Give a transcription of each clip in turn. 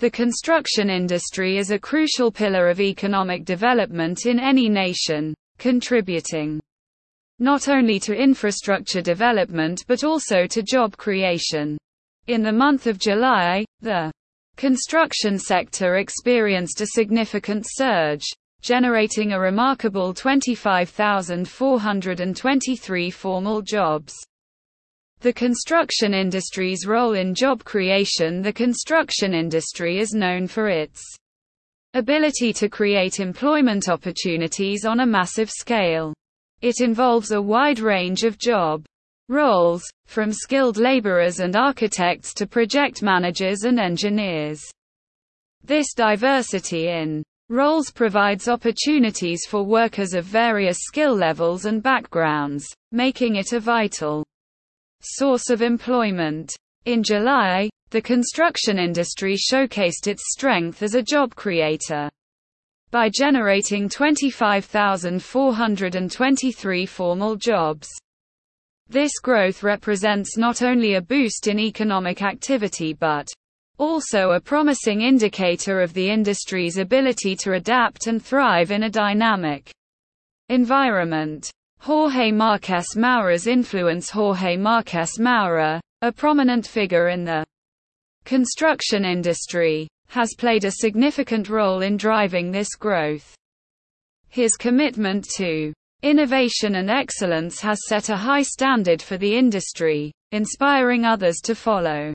The construction industry is a crucial pillar of economic development in any nation, contributing not only to infrastructure development but also to job creation. In the month of July, the construction sector experienced a significant surge, generating a remarkable 25,423 formal jobs. The construction industry's role in job creation The construction industry is known for its ability to create employment opportunities on a massive scale. It involves a wide range of job roles, from skilled laborers and architects to project managers and engineers. This diversity in roles provides opportunities for workers of various skill levels and backgrounds, making it a vital source of employment. In July, the construction industry showcased its strength as a job creator by generating 25,423 formal jobs. This growth represents not only a boost in economic activity but also a promising indicator of the industry's ability to adapt and thrive in a dynamic environment. Jorge Marques Moura's influence Jorge Marques Moura, a prominent figure in the construction industry, has played a significant role in driving this growth. His commitment to innovation and excellence has set a high standard for the industry, inspiring others to follow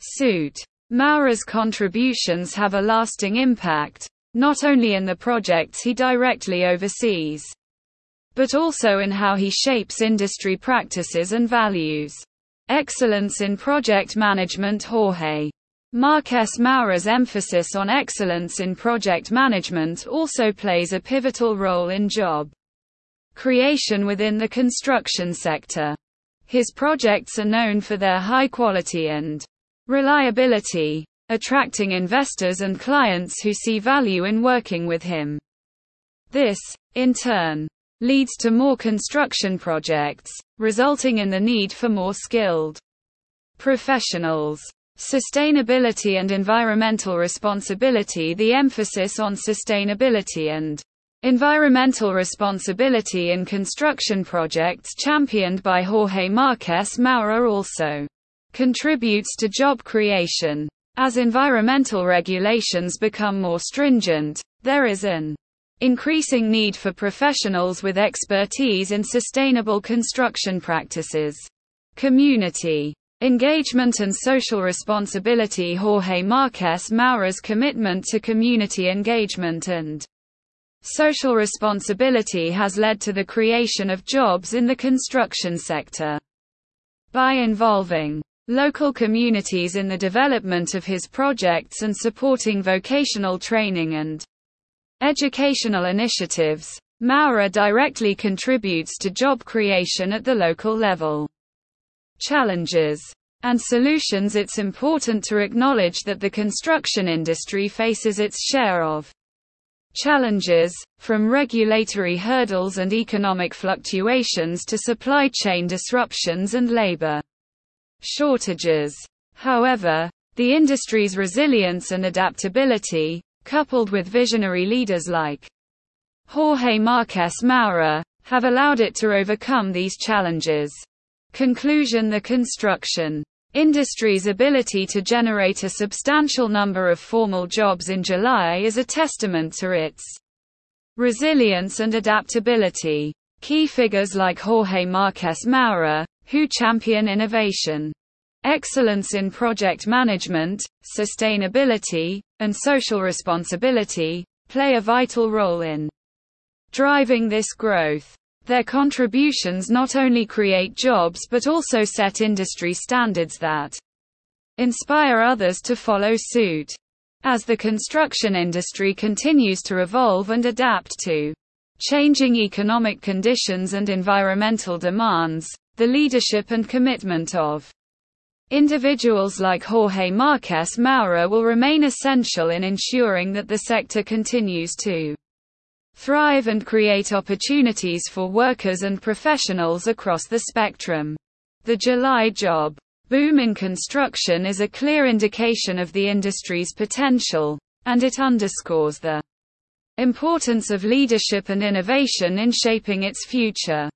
suit. Moura's contributions have a lasting impact, not only in the projects he directly oversees, but also in how he shapes industry practices and values. Excellence in project management Jorge Marques Moura's emphasis on excellence in project management also plays a pivotal role in job creation within the construction sector. His projects are known for their high quality and reliability, attracting investors and clients who see value in working with him. This, in turn, leads to more construction projects, resulting in the need for more skilled professionals. Sustainability and environmental responsibility The emphasis on sustainability and environmental responsibility in construction projects championed by Jorge Marques Moura also contributes to job creation. As environmental regulations become more stringent, there is an increasing need for professionals with expertise in sustainable construction practices. Community engagement and social responsibility Jorge Marques Moura's commitment to community engagement and social responsibility has led to the creation of jobs in the construction sector. By involving local communities in the development of his projects and supporting vocational training and Educational initiatives. Moura directly contributes to job creation at the local level. Challenges and solutions It's important to acknowledge that the construction industry faces its share of challenges, from regulatory hurdles and economic fluctuations to supply chain disruptions and labor shortages. However, the industry's resilience and adaptability, coupled with visionary leaders like Jorge Marques Moura, have allowed it to overcome these challenges. Conclusion The construction industry's ability to generate a substantial number of formal jobs in July is a testament to its resilience and adaptability. Key figures like Jorge Marques Moura, who champion innovation, excellence in project management, sustainability, and social responsibility, play a vital role in driving this growth. Their contributions not only create jobs but also set industry standards that inspire others to follow suit. As the construction industry continues to evolve and adapt to changing economic conditions and environmental demands, the leadership and commitment of Individuals like Jorge Marques Moura will remain essential in ensuring that the sector continues to thrive and create opportunities for workers and professionals across the spectrum. The July job boom in construction is a clear indication of the industry's potential, and it underscores the importance of leadership and innovation in shaping its future.